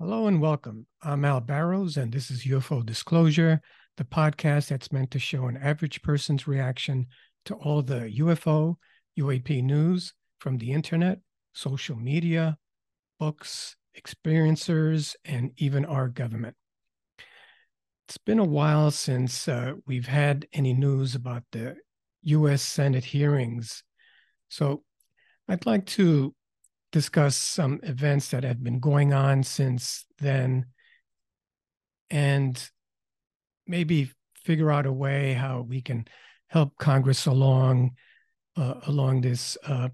Hello and welcome. I'm Al Barrows, and this is UFO Disclosure, the podcast that's meant to show an average person's reaction to all the UFO, UAP news from the internet, social media, books, experiencers, and even our government. It's been a while since uh, we've had any news about the US Senate hearings. So I'd like to discuss some events that have been going on since then and maybe figure out a way how we can help Congress along uh, along this uh,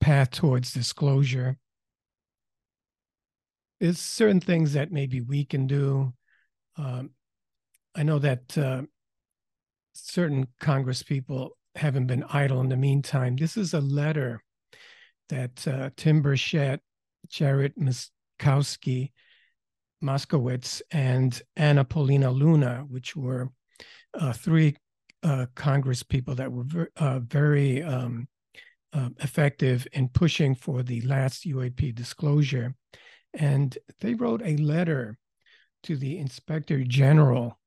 path towards disclosure. There's certain things that maybe we can do. Um, I know that uh, certain Congress people haven't been idle in the meantime. This is a letter that uh, Tim Burchett, Jared Muskowski, Moskowitz, and Anna Paulina Luna, which were uh, three uh, Congress people that were ver- uh, very um, uh, effective in pushing for the last UAP disclosure. And they wrote a letter to the Inspector General.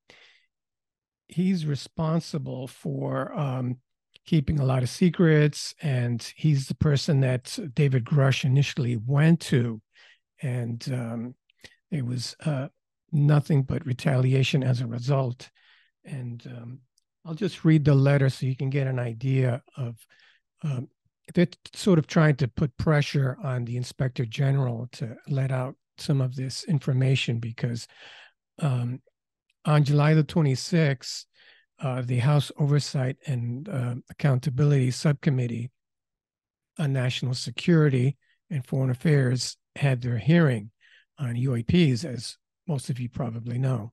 He's responsible for um, keeping a lot of secrets. And he's the person that David Grusch initially went to. And um, it was uh, nothing but retaliation as a result. And um, I'll just read the letter so you can get an idea of. Um, they're sort of trying to put pressure on the inspector general to let out some of this information because um, on July the 26th, uh, the House Oversight and uh, Accountability Subcommittee on National Security and Foreign Affairs had their hearing on UAPs, as most of you probably know.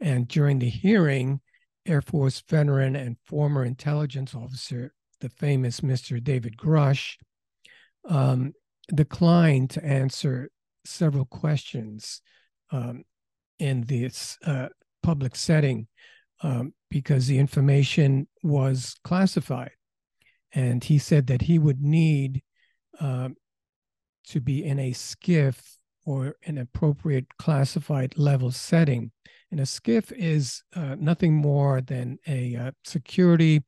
And during the hearing, Air Force veteran and former intelligence officer, the famous Mr. David Grusch, um, declined to answer several questions um, in this uh, public setting um, because the information was classified. And he said that he would need uh, to be in a SCIF or an appropriate classified level setting. And a SCIF is uh, nothing more than a uh, security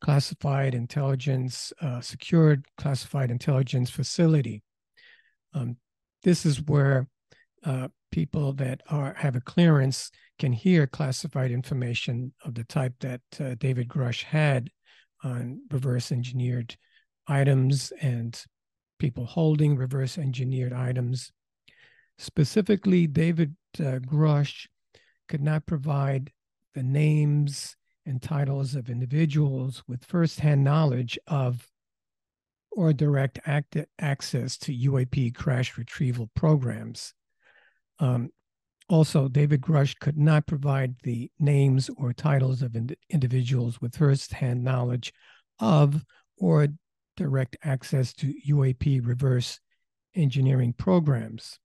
classified intelligence, uh, secured classified intelligence facility. Um, this is where uh, people that are have a clearance can hear classified information of the type that uh, David Grusch had on reverse engineered items and people holding reverse engineered items. Specifically, David uh, Grusch could not provide the names and titles of individuals with firsthand knowledge of or direct act- access to UAP crash retrieval programs. Um, also, David Grusch could not provide the names or titles of ind- individuals with firsthand knowledge of or direct access to UAP reverse engineering programs.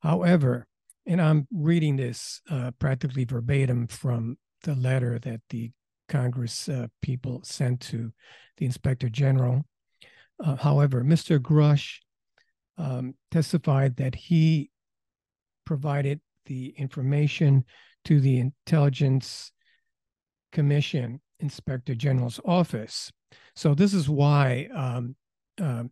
However, and I'm reading this uh, practically verbatim from the letter that the Congress uh, people sent to the Inspector General. Uh, however, Mr. Grusch um, testified that he provided the information to the Intelligence Commission Inspector General's office. So this is why um, uh,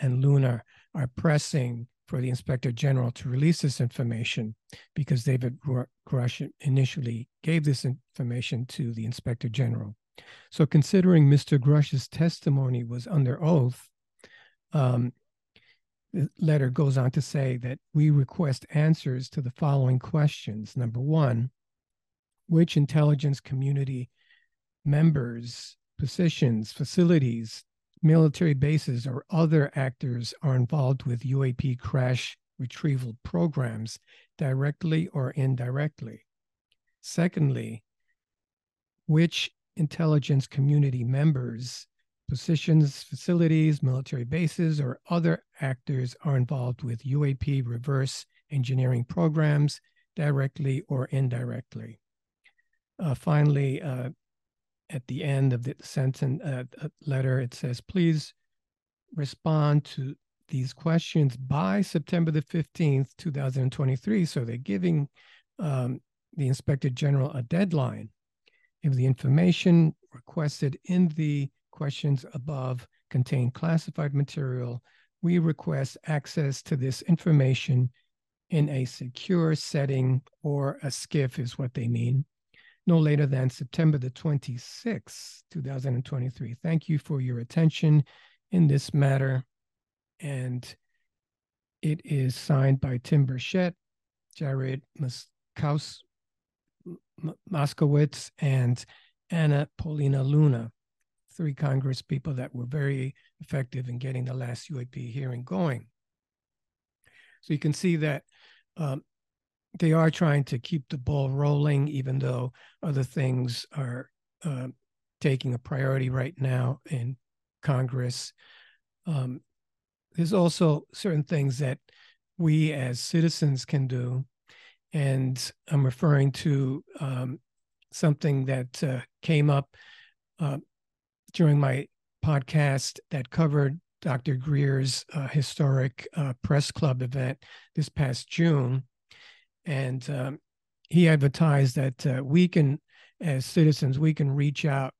and Luna are pressing for the Inspector General to release this information because David Grusch initially gave this information to the Inspector General. So considering Mr. Grusch's testimony was under oath, um, the letter goes on to say that we request answers to the following questions. Number one, which intelligence community members, positions, facilities, military bases, or other actors are involved with UAP crash retrieval programs directly or indirectly? Secondly, which intelligence community members positions, facilities, military bases, or other actors are involved with UAP reverse engineering programs directly or indirectly. Uh, finally, uh, at the end of the sentence uh, uh letter, it says, please respond to these questions by September the 15th, 2023. So they're giving um, the Inspector General a deadline. If the information requested in the questions above contain classified material, we request access to this information in a secure setting or a SCIF is what they mean, no later than September the 26th, 2023. Thank you for your attention in this matter. And it is signed by Tim Burchett, Jared Moskowitz, Moskowitz, and Anna Paulina Luna, three Congress people that were very effective in getting the last UAP hearing going. So you can see that um, they are trying to keep the ball rolling, even though other things are uh, taking a priority right now in Congress. Um, there's also certain things that we as citizens can do. And I'm referring to um, something that uh, came up uh, during my podcast that covered Dr. Greer's uh, historic uh, press club event this past June. And um, he advertised that uh, we can, as citizens, we can reach out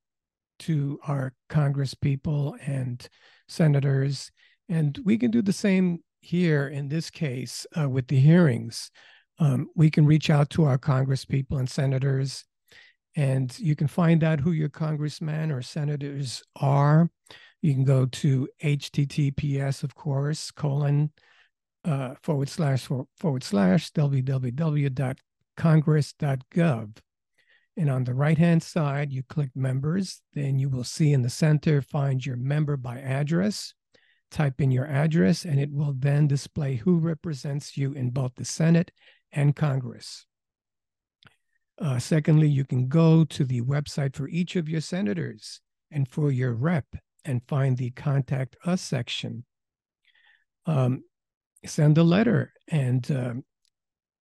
to our Congress people and senators, and we can do the same here in this case uh, with the hearings. Um, we can reach out to our Congress people and senators, and you can find out who your congressmen or senators are you can go to https, of course, colon uh, forward slash forward slash www.congress.gov. And on the right hand side, you click members. Then you will see in the center, find your member by address. Type in your address, and it will then display who represents you in both the Senate and Congress. Uh, secondly, you can go to the website for each of your senators and for your rep and find the contact us section. Um, send a letter and um,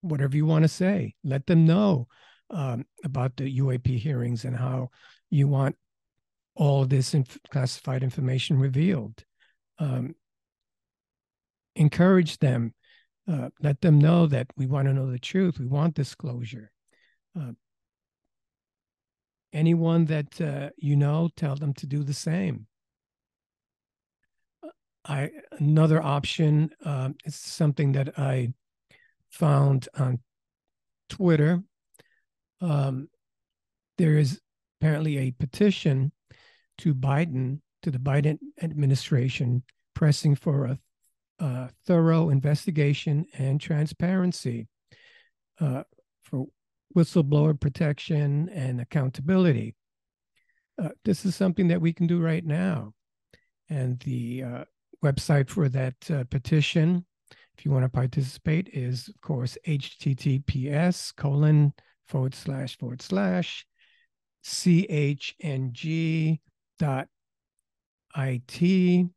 whatever you want to say, let them know um, about the UAP hearings and how you want all this inf- classified information revealed. Um, encourage them, uh, let them know that we want to know the truth, we want disclosure. Uh, anyone that uh, you know, tell them to do the same. I another option uh, is something that I found on Twitter. Um, there is apparently a petition to Biden to the Biden administration pressing for a, a thorough investigation and transparency uh, whistleblower protection and accountability. Uh, this is something that we can do right now. And the uh, website for that uh, petition, if you want to participate, is of course https colon forward slash forward slash chng dot it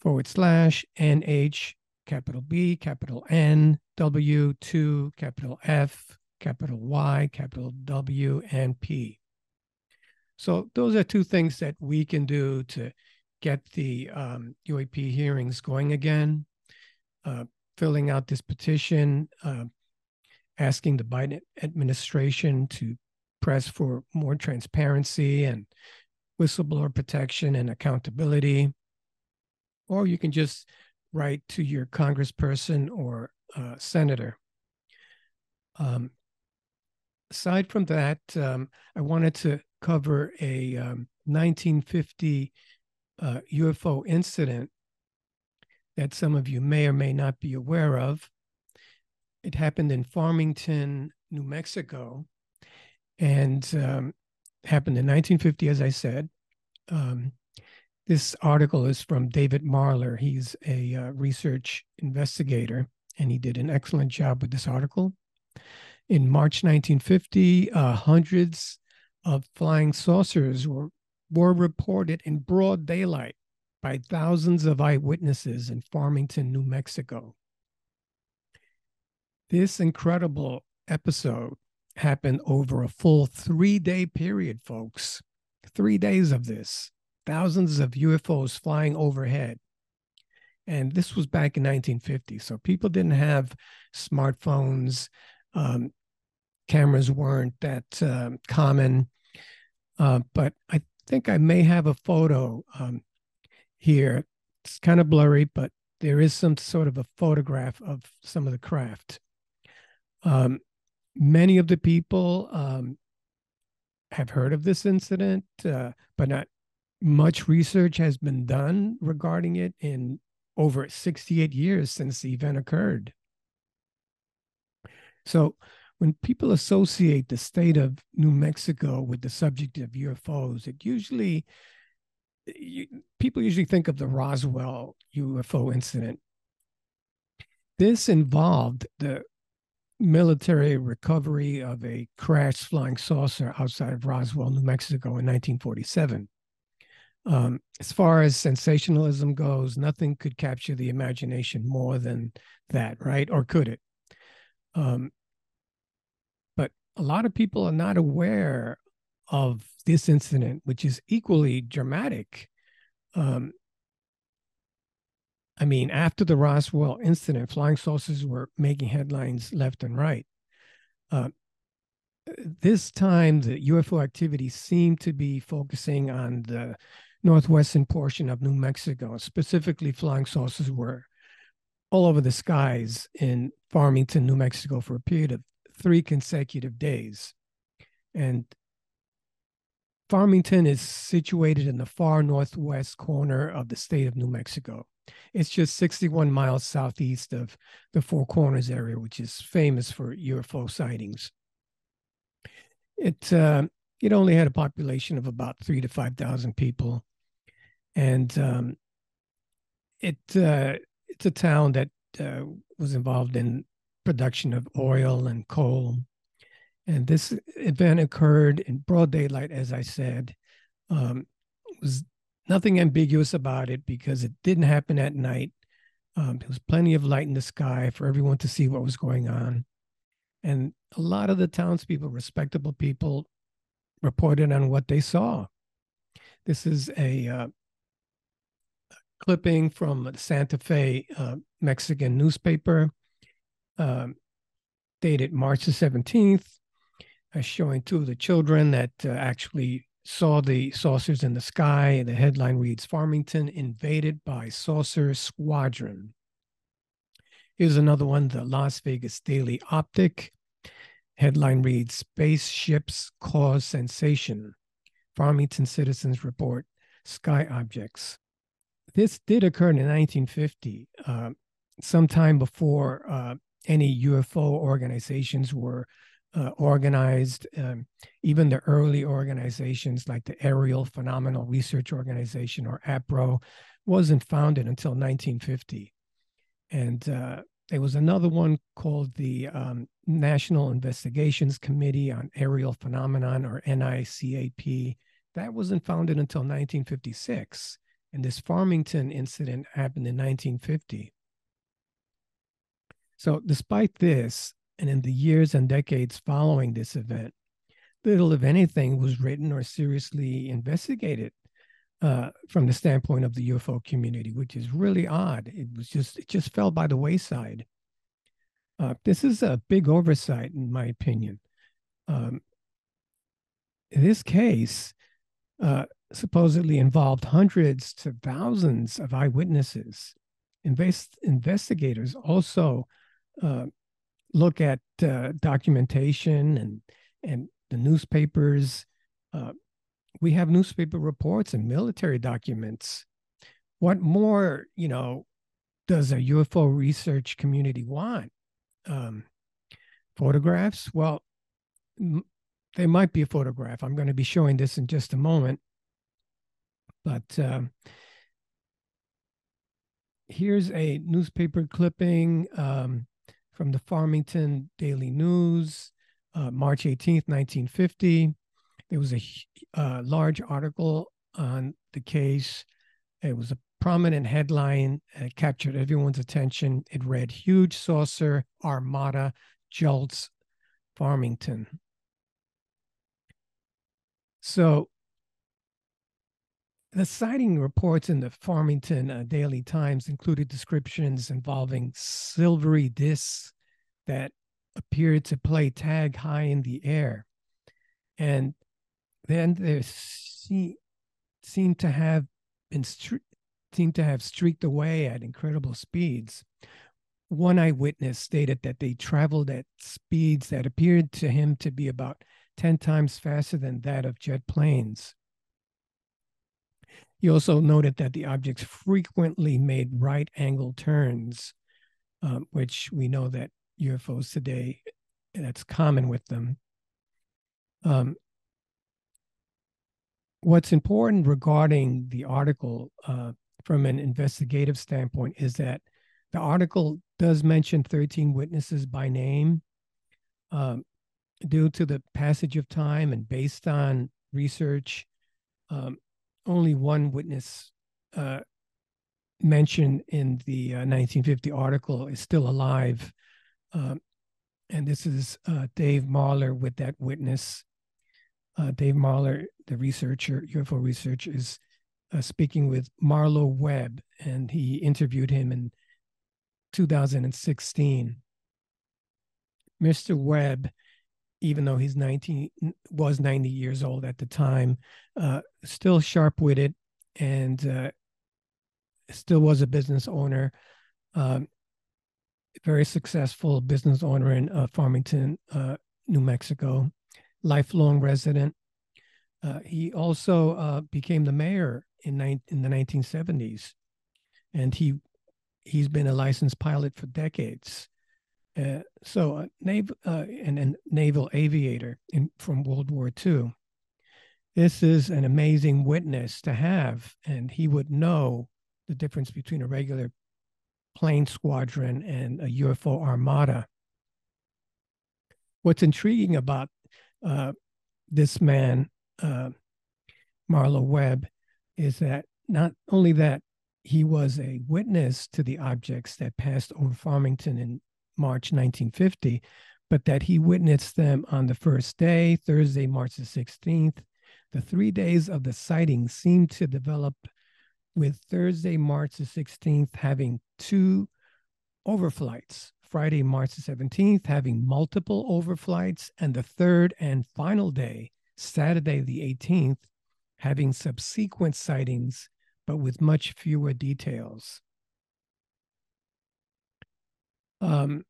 forward slash nh capital B capital N W two capital F capital Y capital W and P. So those are two things that we can do to get the um, UAP hearings going again, uh, filling out this petition, uh, asking the Biden administration to press for more transparency and whistleblower protection and accountability. Or you can just write to your congressperson or uh, senator. Um, aside from that, um, I wanted to cover a um, 1950 uh, UFO incident that some of you may or may not be aware of. It happened in Farmington, New Mexico, and um, happened in 1950, as I said. Um, this article is from David Marler. He's a uh, research investigator, and he did an excellent job with this article. In March 1950, uh, hundreds of flying saucers were were reported in broad daylight by thousands of eyewitnesses in Farmington, New Mexico. This incredible episode happened over a full three day period, folks. Three days of this, thousands of UFOs flying overhead. And this was back in 1950. So people didn't have smartphones. Um, cameras weren't that uh, common. Uh, but I think I may have a photo um, here. It's kind of blurry, but there is some sort of a photograph of some of the craft. Um, many of the people um, have heard of this incident, uh, but not much research has been done regarding it in over 68 years since the event occurred. So, when people associate the state of New Mexico with the subject of UFOs, it usually you, people usually think of the Roswell UFO incident. This involved the military recovery of a crashed flying saucer outside of Roswell, New Mexico in 1947. Um, as far as sensationalism goes, nothing could capture the imagination more than that, right? Or could it? Um, a lot of people are not aware of this incident, which is equally dramatic. Um, I mean, after the Roswell incident, flying saucers were making headlines left and right. Uh, this time, the UFO activity seemed to be focusing on the northwestern portion of New Mexico. Specifically, flying saucers were all over the skies in Farmington, New Mexico, for a period of three consecutive days. And Farmington is situated in the far northwest corner of the state of New Mexico. It's just 61 miles southeast of the Four Corners area, which is famous for UFO sightings. It uh, it only had a population of about three to five thousand people, and um, it uh, it's a town that uh, was involved in production of oil and coal. And this event occurred in broad daylight, as I said. Um, was nothing ambiguous about it because it didn't happen at night. Um, there was plenty of light in the sky for everyone to see what was going on. And a lot of the townspeople, respectable people, reported on what they saw. This is a uh, clipping from Santa Fe uh, Mexican newspaper um, dated March the 17th, uh, showing two of the children that uh, actually saw the saucers in the sky. The headline reads Farmington invaded by saucer squadron. Here's another one the Las Vegas Daily Optic. Headline reads Spaceships Cause Sensation. Farmington citizens report sky objects. This did occur in 1950, uh, sometime before uh, any UFO organizations were uh, organized. Um, even the early organizations like the Aerial Phenomenal Research Organization or APRO wasn't founded until 1950. And uh, there was another one called the um, National Investigations Committee on Aerial Phenomenon or NICAP. That wasn't founded until 1956. And this Farmington incident happened in 1950. So, despite this, and in the years and decades following this event, little, if anything, was written or seriously investigated uh, from the standpoint of the UFO community, which is really odd. It was just it just fell by the wayside. Uh, this is a big oversight, in my opinion. Um, this case uh, supposedly involved hundreds to thousands of eyewitnesses. Invest- investigators also uh, look at uh, documentation and and the newspapers. Uh, we have newspaper reports and military documents. What more, you know, does a UFO research community want? Um, photographs? Well, m- there might be a photograph. I'm going to be showing this in just a moment. But um, here's a newspaper clipping. Um, from the Farmington Daily News, uh, March 18th, 1950. There was a uh, large article on the case. It was a prominent headline. It captured everyone's attention. It read Huge Saucer Armada Jolts Farmington. So the sighting reports in the Farmington uh, Daily Times included descriptions involving silvery discs that appeared to play tag high in the air. And then there se- seemed to have been stre- seemed to have streaked away at incredible speeds. One eyewitness stated that they traveled at speeds that appeared to him to be about 10 times faster than that of jet planes. He also noted that the objects frequently made right angle turns, um, which we know that UFOs today, that's common with them. Um, what's important regarding the article uh, from an investigative standpoint is that the article does mention 13 witnesses by name. Um, due to the passage of time and based on research, um, only one witness uh, mentioned in the uh, 1950 article is still alive. Um, and this is uh, Dave Marler with that witness. Uh, Dave Marler, the researcher, UFO researcher, is uh, speaking with Marlo Webb, and he interviewed him in 2016. Mr. Webb even though he's 19 was 90 years old at the time uh, still sharp-witted and uh, still was a business owner um, very successful business owner in uh, farmington uh, new mexico lifelong resident. Uh, he also uh, became the mayor in, ni- in the 1970s and he he's been a licensed pilot for decades uh, so, a nav- uh, and a naval aviator in, from World War II. This is an amazing witness to have, and he would know the difference between a regular plane squadron and a UFO armada. What's intriguing about uh, this man, uh, Marlo Webb, is that not only that he was a witness to the objects that passed over Farmington in March 1950, but that he witnessed them on the first day, Thursday, March the 16th. The three days of the sighting seemed to develop with Thursday, March the 16th, having two overflights, Friday, March the 17th, having multiple overflights, and the third and final day, Saturday, the 18th, having subsequent sightings, but with much fewer details. Um,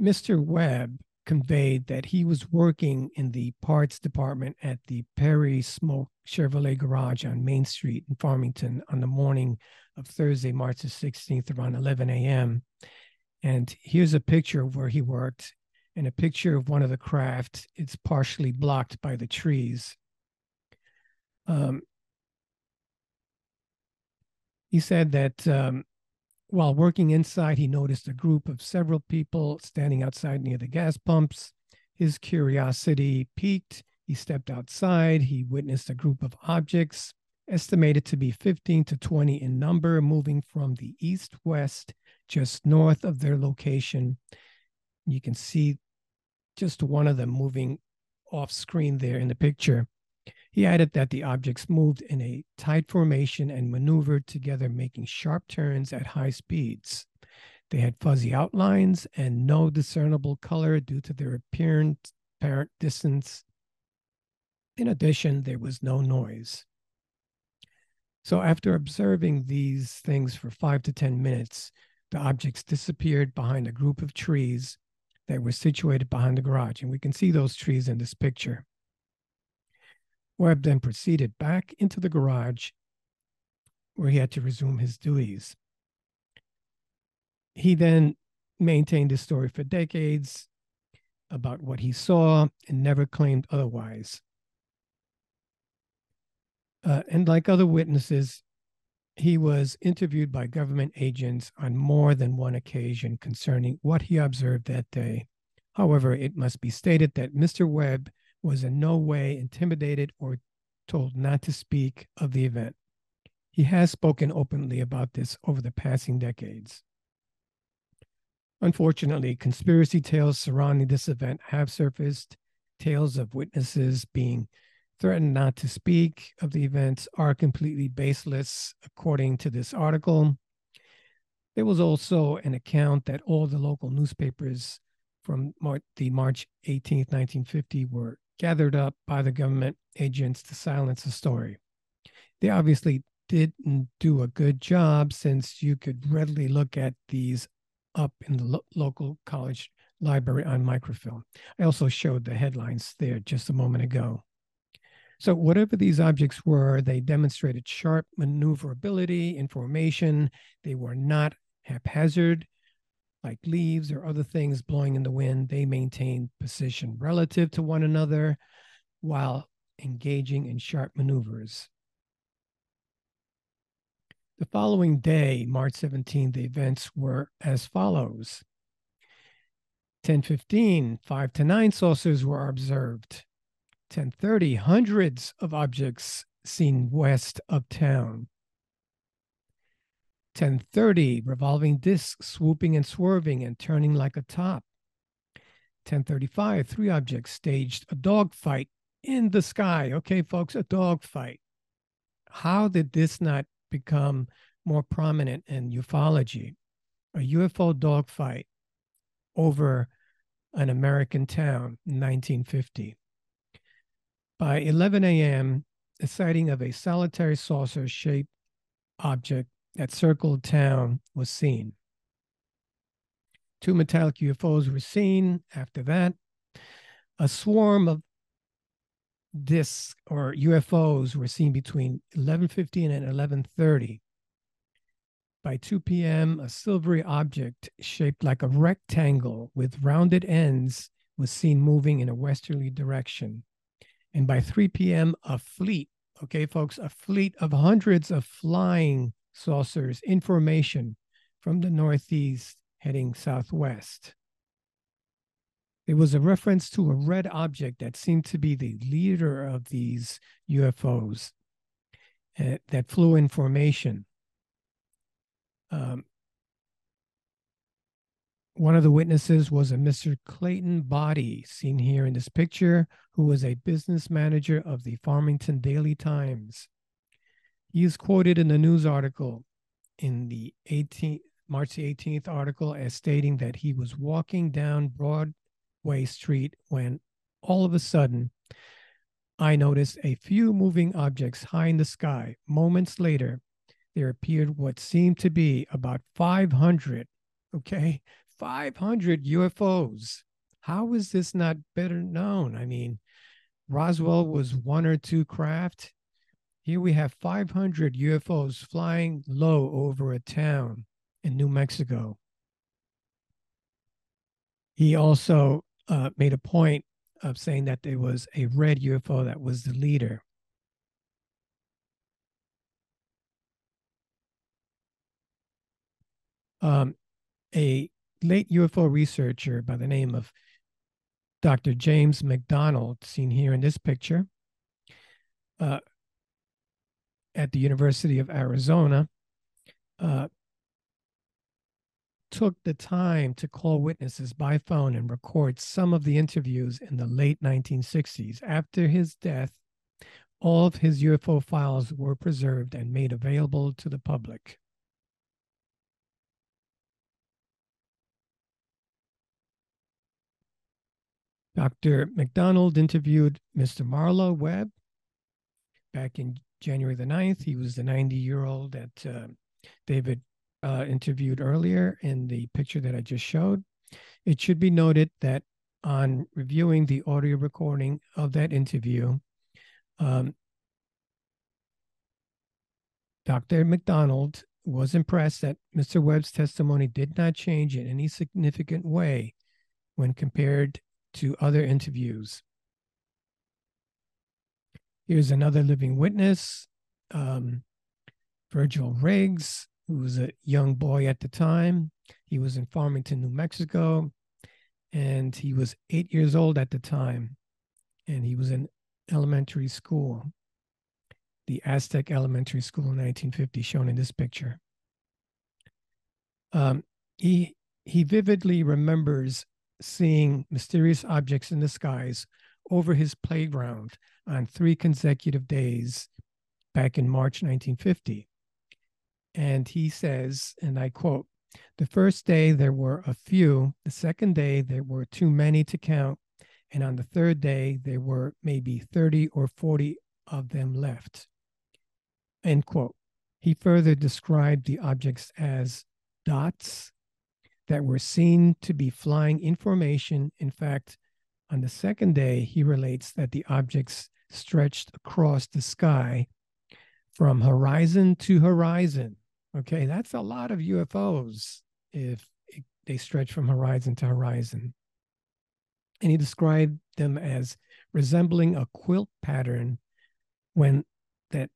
Mr. Webb conveyed that he was working in the parts department at the Perry Smoke Chevrolet garage on Main Street in Farmington on the morning of Thursday, March the 16th, around 11 a.m. And here's a picture of where he worked and a picture of one of the craft. It's partially blocked by the trees. Um, he said that um, while working inside, he noticed a group of several people standing outside near the gas pumps. His curiosity piqued. He stepped outside. He witnessed a group of objects, estimated to be 15 to 20 in number, moving from the east west just north of their location. You can see just one of them moving off screen there in the picture. He added that the objects moved in a tight formation and maneuvered together, making sharp turns at high speeds. They had fuzzy outlines and no discernible color due to their apparent, apparent distance. In addition, there was no noise. So, after observing these things for five to 10 minutes, the objects disappeared behind a group of trees that were situated behind the garage. And we can see those trees in this picture. Webb then proceeded back into the garage where he had to resume his duties. He then maintained his story for decades about what he saw and never claimed otherwise. Uh, and like other witnesses, he was interviewed by government agents on more than one occasion concerning what he observed that day. However, it must be stated that Mr. Webb was in no way intimidated or told not to speak of the event. He has spoken openly about this over the passing decades. Unfortunately, conspiracy tales surrounding this event have surfaced, tales of witnesses being threatened not to speak of the events are completely baseless, according to this article. There was also an account that all the local newspapers from the March 18th, 1950 were gathered up by the government agents to silence the story. They obviously didn't do a good job since you could readily look at these up in the lo- local college library on microfilm. I also showed the headlines there just a moment ago. So, whatever these objects were, they demonstrated sharp maneuverability, information. They were not haphazard, like leaves or other things blowing in the wind. They maintain position relative to one another while engaging in sharp maneuvers. The following day, March 17, the events were as follows. 1015, 5 to 9 saucers were observed. 1030, hundreds of objects seen west of town. 1030, revolving disc swooping and swerving and turning like a top. 1035, three objects staged a dogfight in the sky. Okay, folks, a dogfight. How did this not become more prominent in ufology? A UFO dogfight over an American town in 1950. By 11 a.m., a sighting of a solitary saucer shaped object that circled town was seen. Two metallic UFOs were seen after that. A swarm of discs or UFOs were seen between 11:15 and 11:30. By 2 p.m., a silvery object shaped like a rectangle with rounded ends was seen moving in a westerly direction. And by 3 p.m., a fleet, okay, folks, a fleet of hundreds of flying saucers in formation from the northeast heading southwest. It was a reference to a red object that seemed to be the leader of these UFOs uh, that flew in formation. Um, one of the witnesses was a Mr. Clayton Boddy, seen here in this picture, who was a business manager of the Farmington Daily Times. He is quoted in the news article in the 18th, March the 18th article as stating that he was walking down Broadway Street when all of a sudden I noticed a few moving objects high in the sky. Moments later, there appeared what seemed to be about 500, okay, 500 UFOs. How is this not better known? I mean, Roswell was one or two craft. Here we have 500 UFOs flying low over a town in New Mexico. He also uh, made a point of saying that there was a red UFO that was the leader. Um, a late UFO researcher by the name of Dr. James McDonald, seen here in this picture, uh, at the University of Arizona, uh, took the time to call witnesses by phone and record some of the interviews in the late 1960s. After his death, all of his UFO files were preserved and made available to the public. Dr. McDonald interviewed Mr. Marlowe Webb back in January the 9th. He was the 90 year old that uh, David uh, interviewed earlier in the picture that I just showed. It should be noted that on reviewing the audio recording of that interview, um, Dr. McDonald was impressed that Mr. Webb's testimony did not change in any significant way when compared to other interviews. Here's another living witness, um, Virgil Riggs, who was a young boy at the time. He was in Farmington, New Mexico, and he was eight years old at the time, and he was in elementary school, the Aztec Elementary School in 1950, shown in this picture. Um, he he vividly remembers seeing mysterious objects in the skies over his playground on three consecutive days back in March 1950. And he says, and I quote, the first day there were a few, the second day there were too many to count, and on the third day there were maybe 30 or 40 of them left. End quote. He further described the objects as dots that were seen to be flying in formation. In fact, on the second day, he relates that the objects stretched across the sky from horizon to horizon. Okay, that's a lot of UFOs if they stretch from horizon to horizon. And he described them as resembling a quilt pattern when that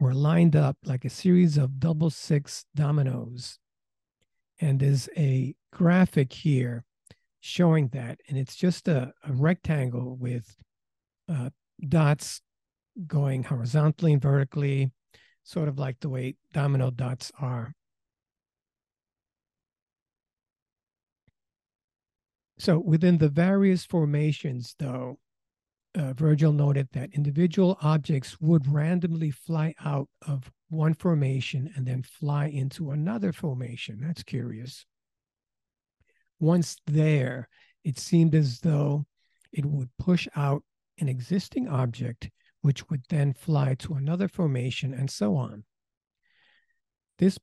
were lined up like a series of double six dominoes. And there's a graphic here showing that. And it's just a, a rectangle with uh, dots going horizontally and vertically, sort of like the way domino dots are. So within the various formations, though, uh, Virgil noted that individual objects would randomly fly out of one formation and then fly into another formation. That's curious. Once there, it seemed as though it would push out an existing object, which would then fly to another formation and so on. This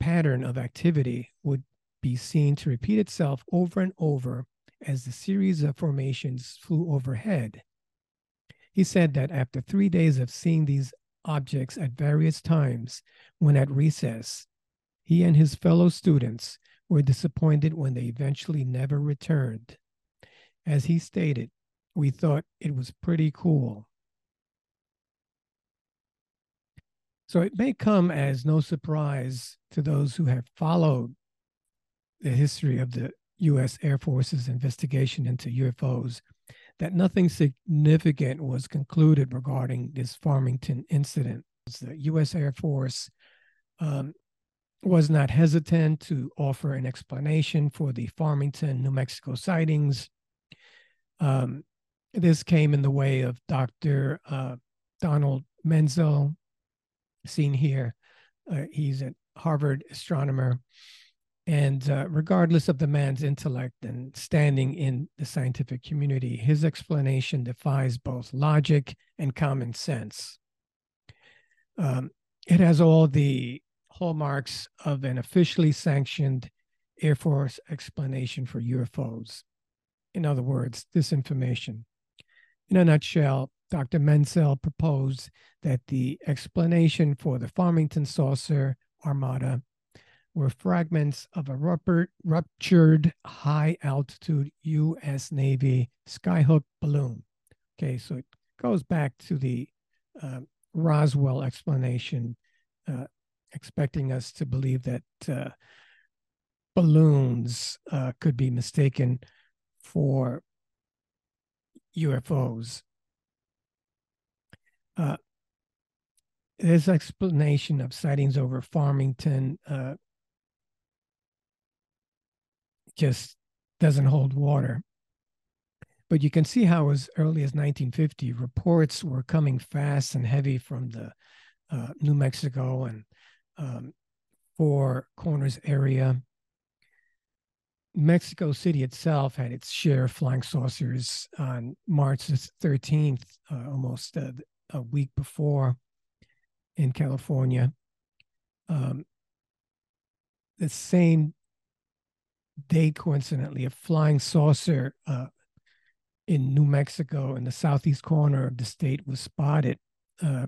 pattern of activity would be seen to repeat itself over and over as the series of formations flew overhead. He said that after three days of seeing these objects at various times, when at recess, he and his fellow students were disappointed when they eventually never returned. As he stated, we thought it was pretty cool. So it may come as no surprise to those who have followed the history of the U.S. Air Force's investigation into UFOs that nothing significant was concluded regarding this Farmington incident. The U.S. Air Force um, was not hesitant to offer an explanation for the Farmington, New Mexico sightings. Um, this came in the way of Dr. Uh, Donald Menzel, seen here. Uh, he's a Harvard astronomer. And uh, regardless of the man's intellect and standing in the scientific community, his explanation defies both logic and common sense. Um, it has all the hallmarks of an officially sanctioned Air Force explanation for UFOs. In other words, disinformation. In a nutshell, Dr. Menzel proposed that the explanation for the Farmington saucer armada were fragments of a ruptured high altitude US Navy skyhook balloon. Okay, so it goes back to the uh, Roswell explanation, uh, expecting us to believe that uh, balloons uh, could be mistaken for UFOs. Uh, this explanation of sightings over Farmington uh, just doesn't hold water. But you can see how, as early as 1950, reports were coming fast and heavy from the uh, New Mexico and um, Four Corners area. Mexico City itself had its share of flying saucers on March 13th, uh, almost a, a, week before in California. Um, the same day, coincidentally, a flying saucer uh, in New Mexico in the southeast corner of the state was spotted. Uh,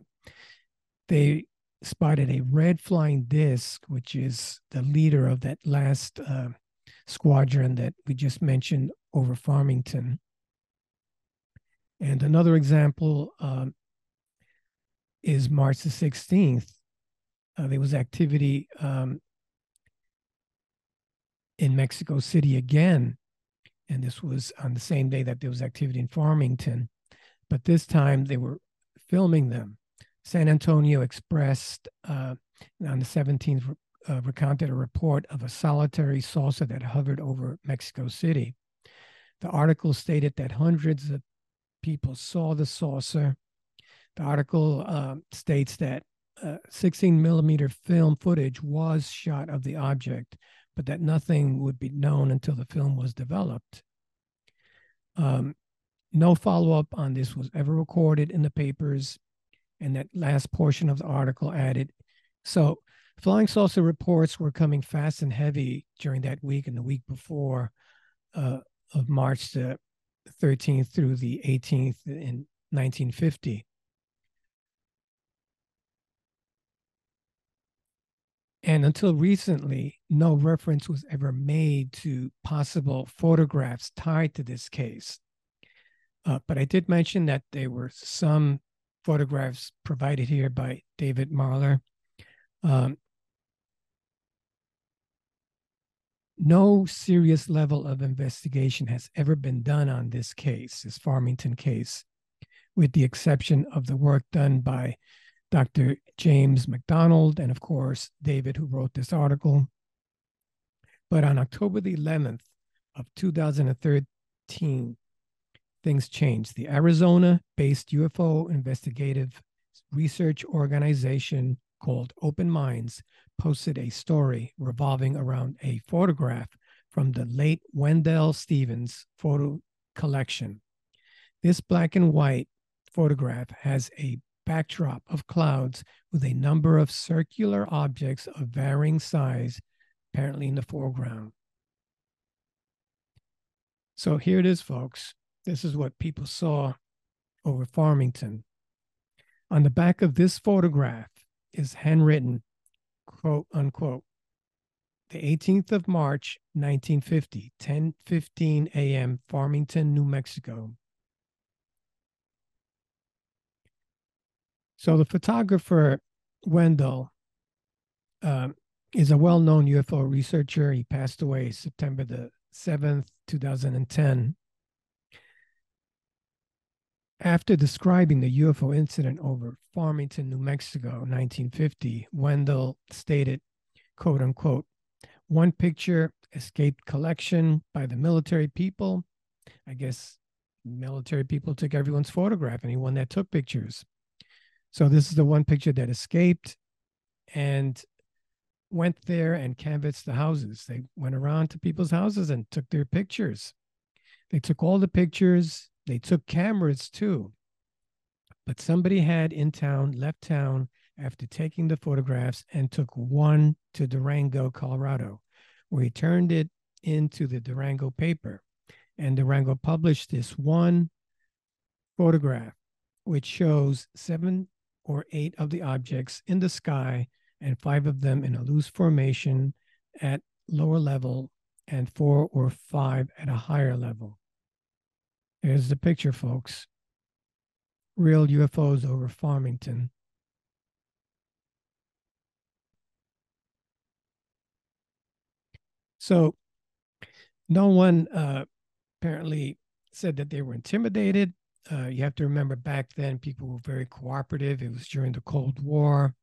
they spotted a red flying disc, which is the leader of that last uh, squadron that we just mentioned over Farmington. And another example um, is March the 16th. Uh, there was activity um, in Mexico City again. And this was on the same day that there was activity in Farmington. But this time they were filming them. San Antonio expressed uh, on the 17th uh, recounted a report of a solitary saucer that hovered over Mexico City. The article stated that hundreds of people saw the saucer. The article uh, states that uh, 16 millimeter film footage was shot of the object, but that nothing would be known until the film was developed. Um, no follow up on this was ever recorded in the papers. And that last portion of the article added so flying saucer reports were coming fast and heavy during that week and the week before uh, of March the 13th through the 18th in 1950. And until recently, no reference was ever made to possible photographs tied to this case. Uh, but I did mention that there were some photographs provided here by David Marler. Um, no serious level of investigation has ever been done on this case, this Farmington case, with the exception of the work done by Dr. James McDonald and, of course, David, who wrote this article. But on October the 11th of 2013, things changed. The Arizona based UFO investigative research organization called Open Minds posted a story revolving around a photograph from the late Wendell Stevens photo collection. This black and white photograph has a backdrop of clouds with a number of circular objects of varying size, apparently in the foreground. So here it is, folks. This is what people saw over Farmington. On the back of this photograph is handwritten, quote unquote, the 18th of March, 1950, 10:15 a.m., Farmington, New Mexico. So the photographer Wendell um, is a well-known UFO researcher. He passed away September the 7th, 2010. After describing the UFO incident over Farmington, New Mexico, 1950, Wendell stated, quote unquote, one picture escaped collection by the military people. I guess military people took everyone's photograph, anyone that took pictures. So this is the one picture that escaped and went there and canvassed the houses. They went around to people's houses and took their pictures. They took all the pictures they took cameras too. But somebody had in town, left town after taking the photographs and took one to Durango, Colorado, where he turned it into the Durango paper. And Durango published this one photograph, which shows seven or eight of the objects in the sky and five of them in a loose formation at lower level and four or five at a higher level. Here's the picture, folks. Real UFOs over Farmington. So, no one uh, apparently said that they were intimidated. Uh, you have to remember back then, people were very cooperative. It was during the Cold War.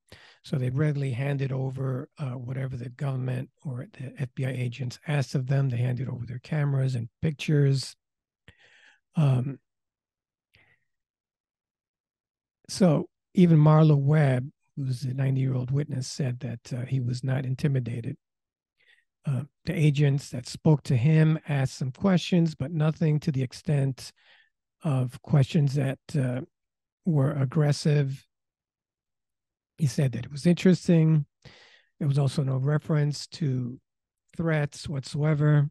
So they readily handed over uh, whatever the government or the FBI agents asked of them. They handed over their cameras and pictures. Um, so even Marlo Webb, who's a 90 year old witness, said that uh, he was not intimidated. Uh, the agents that spoke to him asked some questions, but nothing to the extent of questions that uh, were aggressive. He said that it was interesting. There was also no reference to threats whatsoever.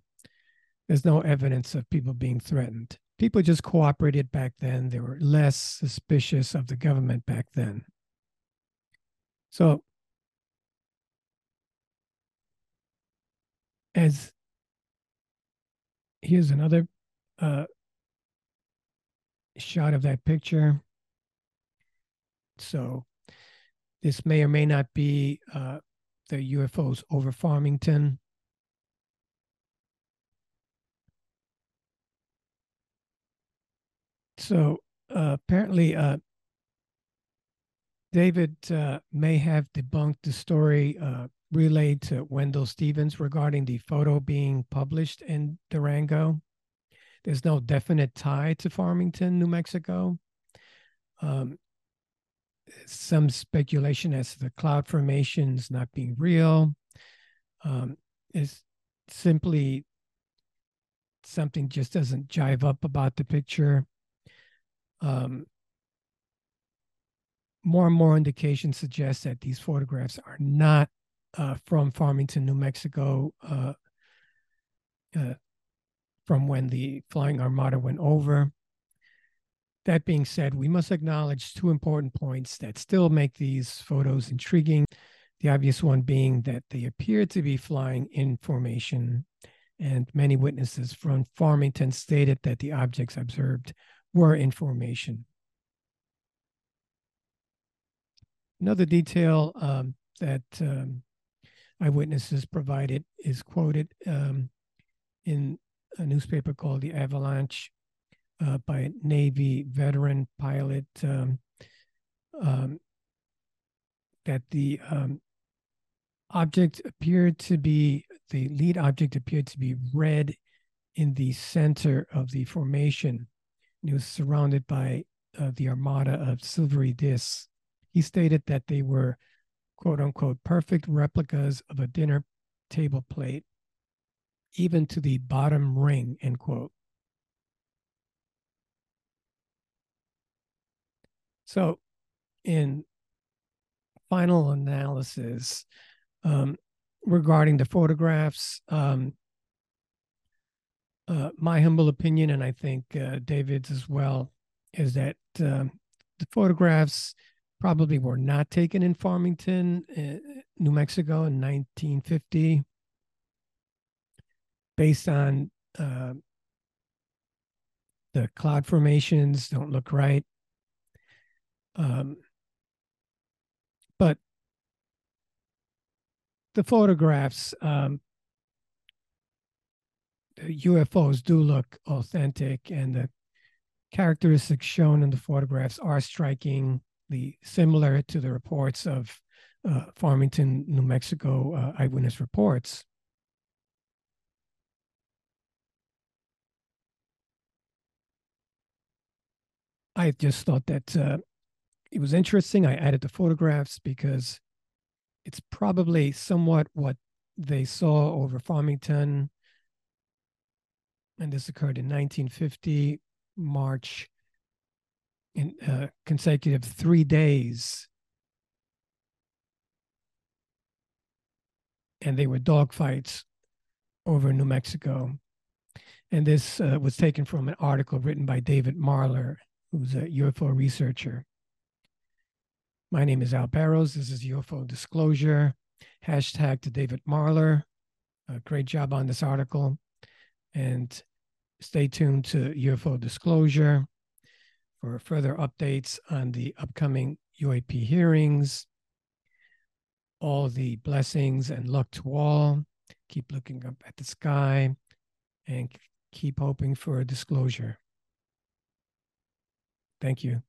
There's no evidence of people being threatened people just cooperated back then. They were less suspicious of the government back then. So, as here's another uh, shot of that picture. So, this may or may not be uh, the UFOs over Farmington. So uh, apparently, uh, David uh, may have debunked the story uh, relayed to Wendell Stevens regarding the photo being published in Durango. there's no definite tie to Farmington, New Mexico. Um, some speculation as to the cloud formations not being real um, is simply something just doesn't jive up about the picture. Um, more and more indications suggest that these photographs are not uh, from Farmington, New Mexico, uh, uh, from when the Flying Armada went over. That being said, we must acknowledge two important points that still make these photos intriguing. The obvious one being that they appear to be flying in formation, and many witnesses from Farmington stated that the objects observed were in formation. Another detail um, that um, eyewitnesses provided is quoted um, in a newspaper called The Avalanche uh, by a Navy veteran pilot um, um, that the um, object appeared to be, the lead object appeared to be red in the center of the formation. It was surrounded by uh, the armada of silvery discs he stated that they were quote unquote perfect replicas of a dinner table plate, even to the bottom ring, end quote. So, in final analysis um, regarding the photographs, um, uh, my humble opinion, and I think uh, David's as well, is that um, the photographs probably were not taken in Farmington, uh, New Mexico in 1950, based on uh, the cloud formations don't look right. Um, but the photographs, um, UFOs do look authentic, and the characteristics shown in the photographs are strikingly similar to the reports of uh, Farmington, New Mexico uh, eyewitness reports. I just thought that uh, it was interesting. I added the photographs because it's probably somewhat what they saw over Farmington. And this occurred in 1950, March in uh, consecutive three days. And they were dogfights over New Mexico. And this uh, was taken from an article written by David Marler, who's a UFO researcher. My name is Al Barrows. This is UFO Disclosure. Hashtag to David Marler. A great job on this article. And stay tuned to UFO Disclosure for further updates on the upcoming UAP hearings. All the blessings and luck to all. Keep looking up at the sky and keep hoping for a disclosure. Thank you.